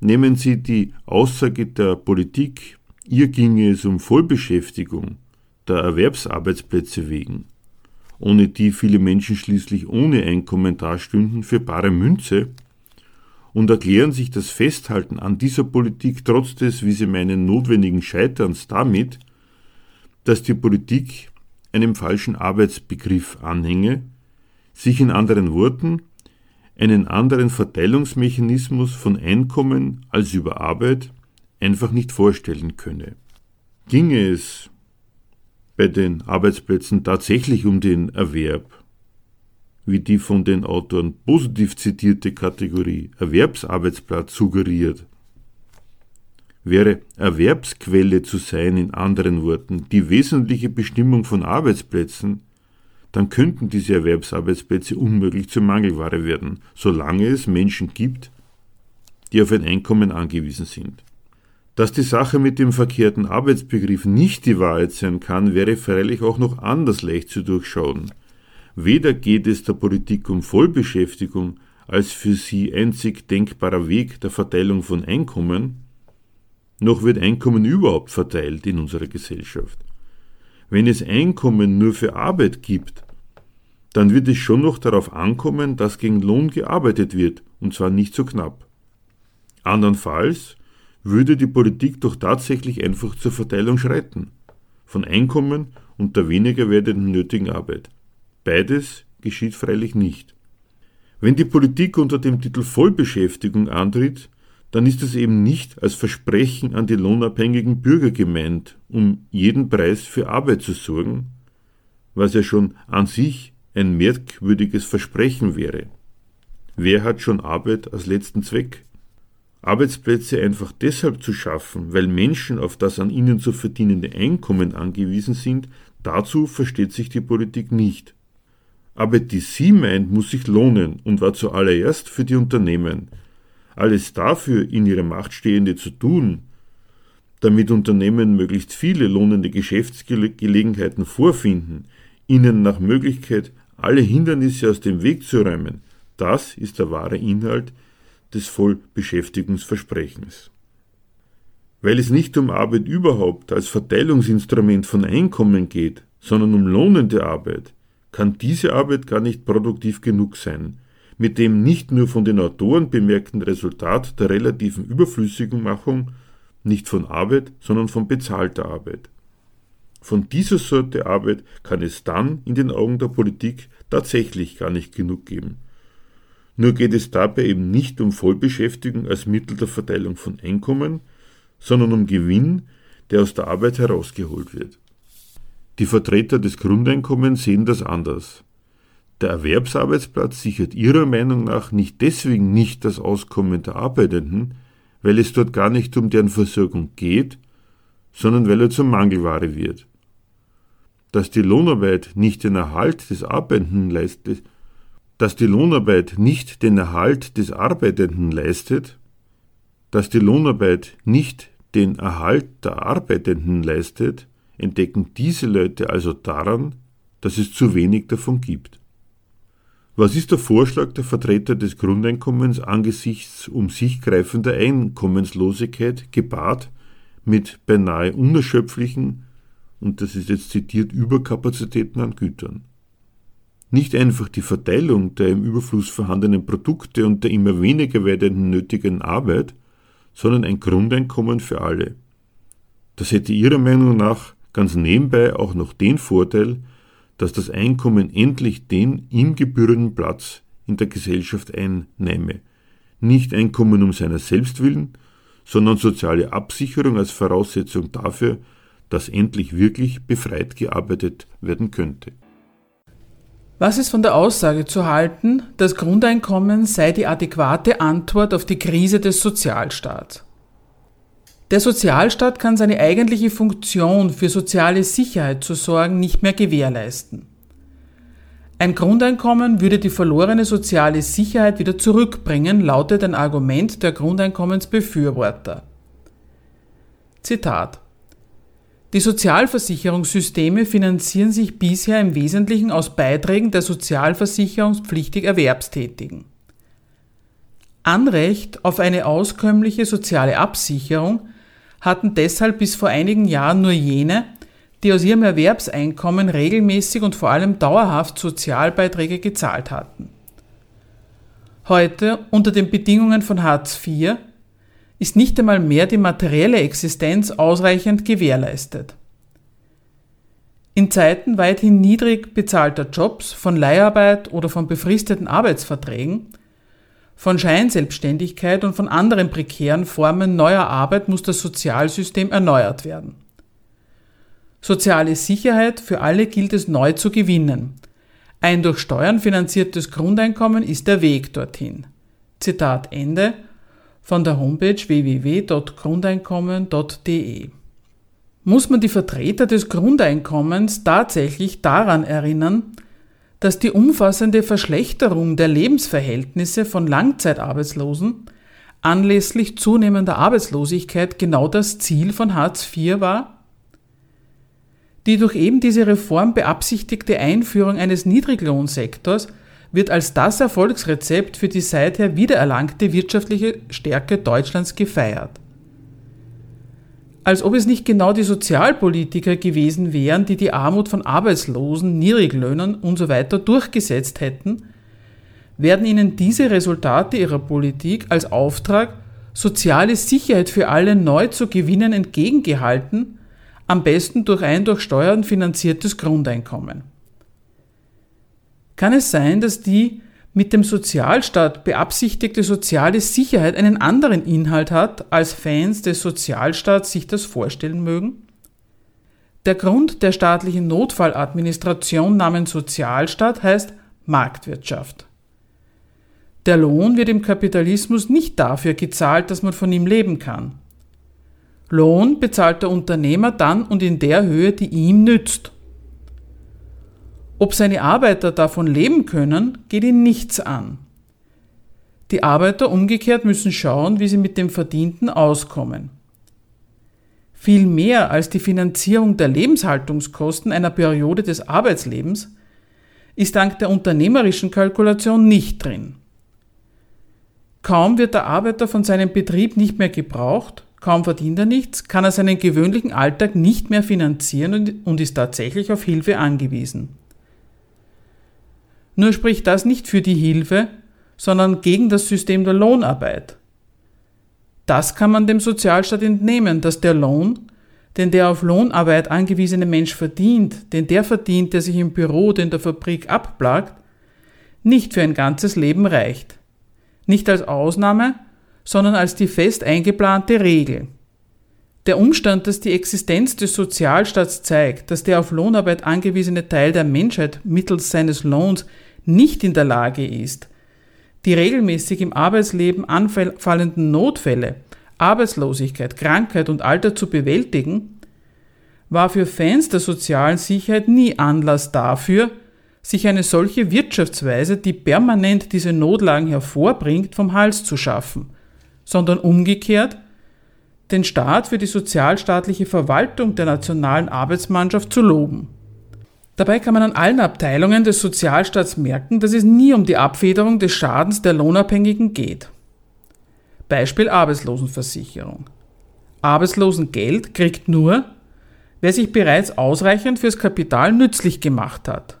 nehmen Sie die Aussage der Politik, ihr ginge es um Vollbeschäftigung der Erwerbsarbeitsplätze wegen, ohne die viele Menschen schließlich ohne Einkommen dastünden, für bare Münze, und erklären sich das Festhalten an dieser Politik trotz des, wie sie meinen, notwendigen Scheiterns damit, dass die Politik einem falschen Arbeitsbegriff anhänge, sich in anderen Worten einen anderen Verteilungsmechanismus von Einkommen als über Arbeit einfach nicht vorstellen könne. Ginge es bei den Arbeitsplätzen tatsächlich um den Erwerb, wie die von den Autoren positiv zitierte Kategorie Erwerbsarbeitsplatz suggeriert, wäre Erwerbsquelle zu sein, in anderen Worten, die wesentliche Bestimmung von Arbeitsplätzen, dann könnten diese Erwerbsarbeitsplätze unmöglich zur Mangelware werden, solange es Menschen gibt, die auf ein Einkommen angewiesen sind. Dass die Sache mit dem verkehrten Arbeitsbegriff nicht die Wahrheit sein kann, wäre freilich auch noch anders leicht zu durchschauen. Weder geht es der Politik um Vollbeschäftigung als für sie einzig denkbarer Weg der Verteilung von Einkommen, noch wird Einkommen überhaupt verteilt in unserer Gesellschaft. Wenn es Einkommen nur für Arbeit gibt, dann wird es schon noch darauf ankommen, dass gegen Lohn gearbeitet wird, und zwar nicht so knapp. Andernfalls würde die Politik doch tatsächlich einfach zur Verteilung schreiten, von Einkommen und der weniger werdenden nötigen Arbeit. Beides geschieht freilich nicht. Wenn die Politik unter dem Titel Vollbeschäftigung antritt, dann ist es eben nicht als Versprechen an die lohnabhängigen Bürger gemeint, um jeden Preis für Arbeit zu sorgen, was ja schon an sich ein merkwürdiges Versprechen wäre. Wer hat schon Arbeit als letzten Zweck? Arbeitsplätze einfach deshalb zu schaffen, weil Menschen auf das an ihnen zu verdienende Einkommen angewiesen sind, dazu versteht sich die Politik nicht. Arbeit, die sie meint, muss sich lohnen und war zuallererst für die Unternehmen. Alles dafür in ihrer Macht Stehende zu tun, damit Unternehmen möglichst viele lohnende Geschäftsgelegenheiten vorfinden, ihnen nach Möglichkeit alle Hindernisse aus dem Weg zu räumen, das ist der wahre Inhalt des Vollbeschäftigungsversprechens. Weil es nicht um Arbeit überhaupt als Verteilungsinstrument von Einkommen geht, sondern um lohnende Arbeit, kann diese Arbeit gar nicht produktiv genug sein, mit dem nicht nur von den Autoren bemerkten Resultat der relativen Überflüssigenmachung, nicht von Arbeit, sondern von bezahlter Arbeit. Von dieser Sorte Arbeit kann es dann in den Augen der Politik tatsächlich gar nicht genug geben. Nur geht es dabei eben nicht um Vollbeschäftigung als Mittel der Verteilung von Einkommen, sondern um Gewinn, der aus der Arbeit herausgeholt wird. Die Vertreter des Grundeinkommens sehen das anders. Der Erwerbsarbeitsplatz sichert ihrer Meinung nach nicht deswegen nicht das Auskommen der Arbeitenden, weil es dort gar nicht um deren Versorgung geht, sondern weil er zur Mangelware wird. Dass die Lohnarbeit nicht den Erhalt des Arbeitenden leistet, dass die Lohnarbeit nicht den Erhalt des Arbeitenden leistet, dass die Lohnarbeit nicht den Erhalt der Arbeitenden leistet, entdecken diese Leute also daran, dass es zu wenig davon gibt. Was ist der Vorschlag der Vertreter des Grundeinkommens angesichts um sich greifender Einkommenslosigkeit gepaart mit beinahe unerschöpflichen, und das ist jetzt zitiert, Überkapazitäten an Gütern? Nicht einfach die Verteilung der im Überfluss vorhandenen Produkte und der immer weniger werdenden nötigen Arbeit, sondern ein Grundeinkommen für alle. Das hätte Ihrer Meinung nach ganz nebenbei auch noch den Vorteil, dass das Einkommen endlich den ihm gebührenden Platz in der Gesellschaft einnehme. Nicht Einkommen um seiner selbst willen, sondern soziale Absicherung als Voraussetzung dafür, dass endlich wirklich befreit gearbeitet werden könnte. Was ist von der Aussage zu halten, das Grundeinkommen sei die adäquate Antwort auf die Krise des Sozialstaats? Der Sozialstaat kann seine eigentliche Funktion für soziale Sicherheit zu sorgen nicht mehr gewährleisten. Ein Grundeinkommen würde die verlorene soziale Sicherheit wieder zurückbringen, lautet ein Argument der Grundeinkommensbefürworter. Zitat Die Sozialversicherungssysteme finanzieren sich bisher im Wesentlichen aus Beiträgen der sozialversicherungspflichtig Erwerbstätigen. Anrecht auf eine auskömmliche soziale Absicherung hatten deshalb bis vor einigen Jahren nur jene, die aus ihrem Erwerbseinkommen regelmäßig und vor allem dauerhaft Sozialbeiträge gezahlt hatten. Heute, unter den Bedingungen von Hartz IV, ist nicht einmal mehr die materielle Existenz ausreichend gewährleistet. In Zeiten weithin niedrig bezahlter Jobs, von Leiharbeit oder von befristeten Arbeitsverträgen von Scheinselbstständigkeit und von anderen prekären Formen neuer Arbeit muss das Sozialsystem erneuert werden. Soziale Sicherheit für alle gilt es neu zu gewinnen. Ein durch Steuern finanziertes Grundeinkommen ist der Weg dorthin. Zitat Ende von der Homepage www.grundeinkommen.de. Muss man die Vertreter des Grundeinkommens tatsächlich daran erinnern, dass die umfassende Verschlechterung der Lebensverhältnisse von Langzeitarbeitslosen anlässlich zunehmender Arbeitslosigkeit genau das Ziel von Hartz IV war? Die durch eben diese Reform beabsichtigte Einführung eines Niedriglohnsektors wird als das Erfolgsrezept für die seither wiedererlangte wirtschaftliche Stärke Deutschlands gefeiert als ob es nicht genau die Sozialpolitiker gewesen wären, die die Armut von Arbeitslosen, Niedriglöhnern usw. So durchgesetzt hätten, werden ihnen diese Resultate ihrer Politik als Auftrag, soziale Sicherheit für alle neu zu gewinnen, entgegengehalten, am besten durch ein durch Steuern finanziertes Grundeinkommen. Kann es sein, dass die mit dem Sozialstaat beabsichtigte soziale Sicherheit einen anderen Inhalt hat, als Fans des Sozialstaats sich das vorstellen mögen? Der Grund der staatlichen Notfalladministration namens Sozialstaat heißt Marktwirtschaft. Der Lohn wird im Kapitalismus nicht dafür gezahlt, dass man von ihm leben kann. Lohn bezahlt der Unternehmer dann und in der Höhe, die ihm nützt. Ob seine Arbeiter davon leben können, geht ihn nichts an. Die Arbeiter umgekehrt müssen schauen, wie sie mit dem Verdienten auskommen. Viel mehr als die Finanzierung der Lebenshaltungskosten einer Periode des Arbeitslebens ist dank der unternehmerischen Kalkulation nicht drin. Kaum wird der Arbeiter von seinem Betrieb nicht mehr gebraucht, kaum verdient er nichts, kann er seinen gewöhnlichen Alltag nicht mehr finanzieren und ist tatsächlich auf Hilfe angewiesen. Nur spricht das nicht für die Hilfe, sondern gegen das System der Lohnarbeit. Das kann man dem Sozialstaat entnehmen, dass der Lohn, den der auf Lohnarbeit angewiesene Mensch verdient, den der verdient, der sich im Büro oder in der Fabrik abplagt, nicht für ein ganzes Leben reicht. Nicht als Ausnahme, sondern als die fest eingeplante Regel. Der Umstand, dass die Existenz des Sozialstaats zeigt, dass der auf Lohnarbeit angewiesene Teil der Menschheit mittels seines Lohns nicht in der Lage ist, die regelmäßig im Arbeitsleben anfallenden Notfälle, Arbeitslosigkeit, Krankheit und Alter zu bewältigen, war für Fans der sozialen Sicherheit nie Anlass dafür, sich eine solche Wirtschaftsweise, die permanent diese Notlagen hervorbringt, vom Hals zu schaffen, sondern umgekehrt den Staat für die sozialstaatliche Verwaltung der nationalen Arbeitsmannschaft zu loben. Dabei kann man an allen Abteilungen des Sozialstaats merken, dass es nie um die Abfederung des Schadens der Lohnabhängigen geht. Beispiel Arbeitslosenversicherung. Arbeitslosengeld kriegt nur, wer sich bereits ausreichend fürs Kapital nützlich gemacht hat.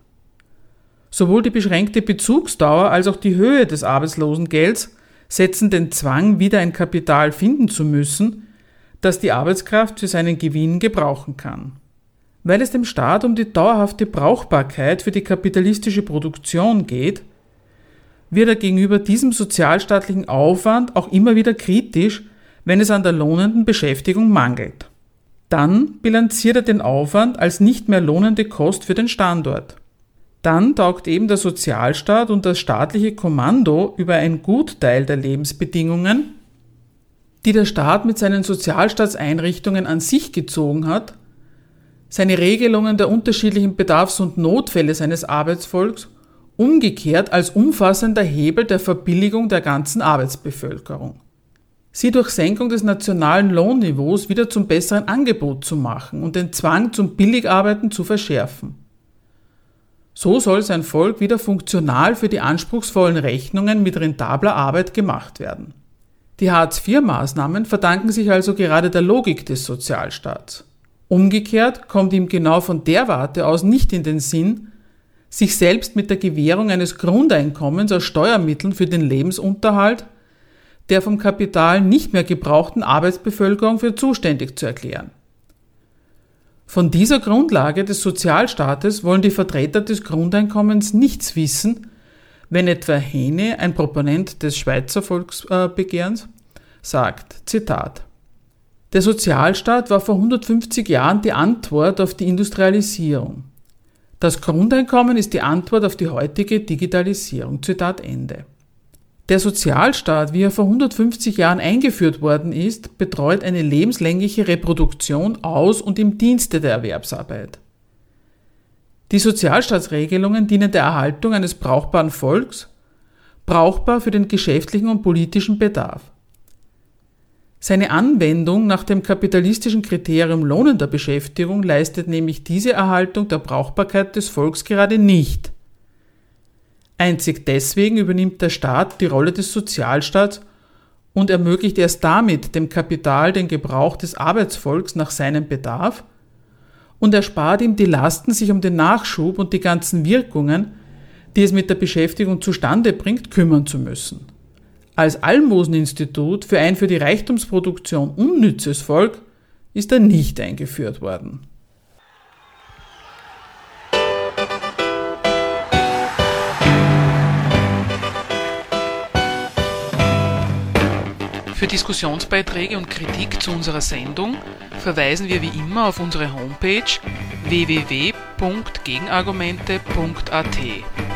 Sowohl die beschränkte Bezugsdauer als auch die Höhe des Arbeitslosengelds setzen den Zwang, wieder ein Kapital finden zu müssen, das die Arbeitskraft für seinen Gewinn gebrauchen kann. Weil es dem Staat um die dauerhafte Brauchbarkeit für die kapitalistische Produktion geht, wird er gegenüber diesem sozialstaatlichen Aufwand auch immer wieder kritisch, wenn es an der lohnenden Beschäftigung mangelt. Dann bilanziert er den Aufwand als nicht mehr lohnende Kost für den Standort. Dann taugt eben der Sozialstaat und das staatliche Kommando über ein Gutteil der Lebensbedingungen, die der Staat mit seinen Sozialstaatseinrichtungen an sich gezogen hat, seine Regelungen der unterschiedlichen Bedarfs- und Notfälle seines Arbeitsvolks umgekehrt als umfassender Hebel der Verbilligung der ganzen Arbeitsbevölkerung. Sie durch Senkung des nationalen Lohnniveaus wieder zum besseren Angebot zu machen und den Zwang zum Billigarbeiten zu verschärfen. So soll sein Volk wieder funktional für die anspruchsvollen Rechnungen mit rentabler Arbeit gemacht werden. Die Hartz-IV-Maßnahmen verdanken sich also gerade der Logik des Sozialstaats. Umgekehrt kommt ihm genau von der Warte aus nicht in den Sinn, sich selbst mit der Gewährung eines Grundeinkommens aus Steuermitteln für den Lebensunterhalt der vom Kapital nicht mehr gebrauchten Arbeitsbevölkerung für zuständig zu erklären. Von dieser Grundlage des Sozialstaates wollen die Vertreter des Grundeinkommens nichts wissen, wenn etwa Hene, ein Proponent des Schweizer Volksbegehrens, sagt, Zitat, der Sozialstaat war vor 150 Jahren die Antwort auf die Industrialisierung. Das Grundeinkommen ist die Antwort auf die heutige Digitalisierung. Zitat Ende. Der Sozialstaat, wie er vor 150 Jahren eingeführt worden ist, betreut eine lebenslängliche Reproduktion aus und im Dienste der Erwerbsarbeit. Die Sozialstaatsregelungen dienen der Erhaltung eines brauchbaren Volks, brauchbar für den geschäftlichen und politischen Bedarf. Seine Anwendung nach dem kapitalistischen Kriterium lohnender Beschäftigung leistet nämlich diese Erhaltung der Brauchbarkeit des Volks gerade nicht. Einzig deswegen übernimmt der Staat die Rolle des Sozialstaats und ermöglicht erst damit dem Kapital den Gebrauch des Arbeitsvolks nach seinem Bedarf und erspart ihm die Lasten, sich um den Nachschub und die ganzen Wirkungen, die es mit der Beschäftigung zustande bringt, kümmern zu müssen als Almoseninstitut für ein für die Reichtumsproduktion unnützes Volk ist er nicht eingeführt worden. Für Diskussionsbeiträge und Kritik zu unserer Sendung verweisen wir wie immer auf unsere Homepage www.gegenargumente.at.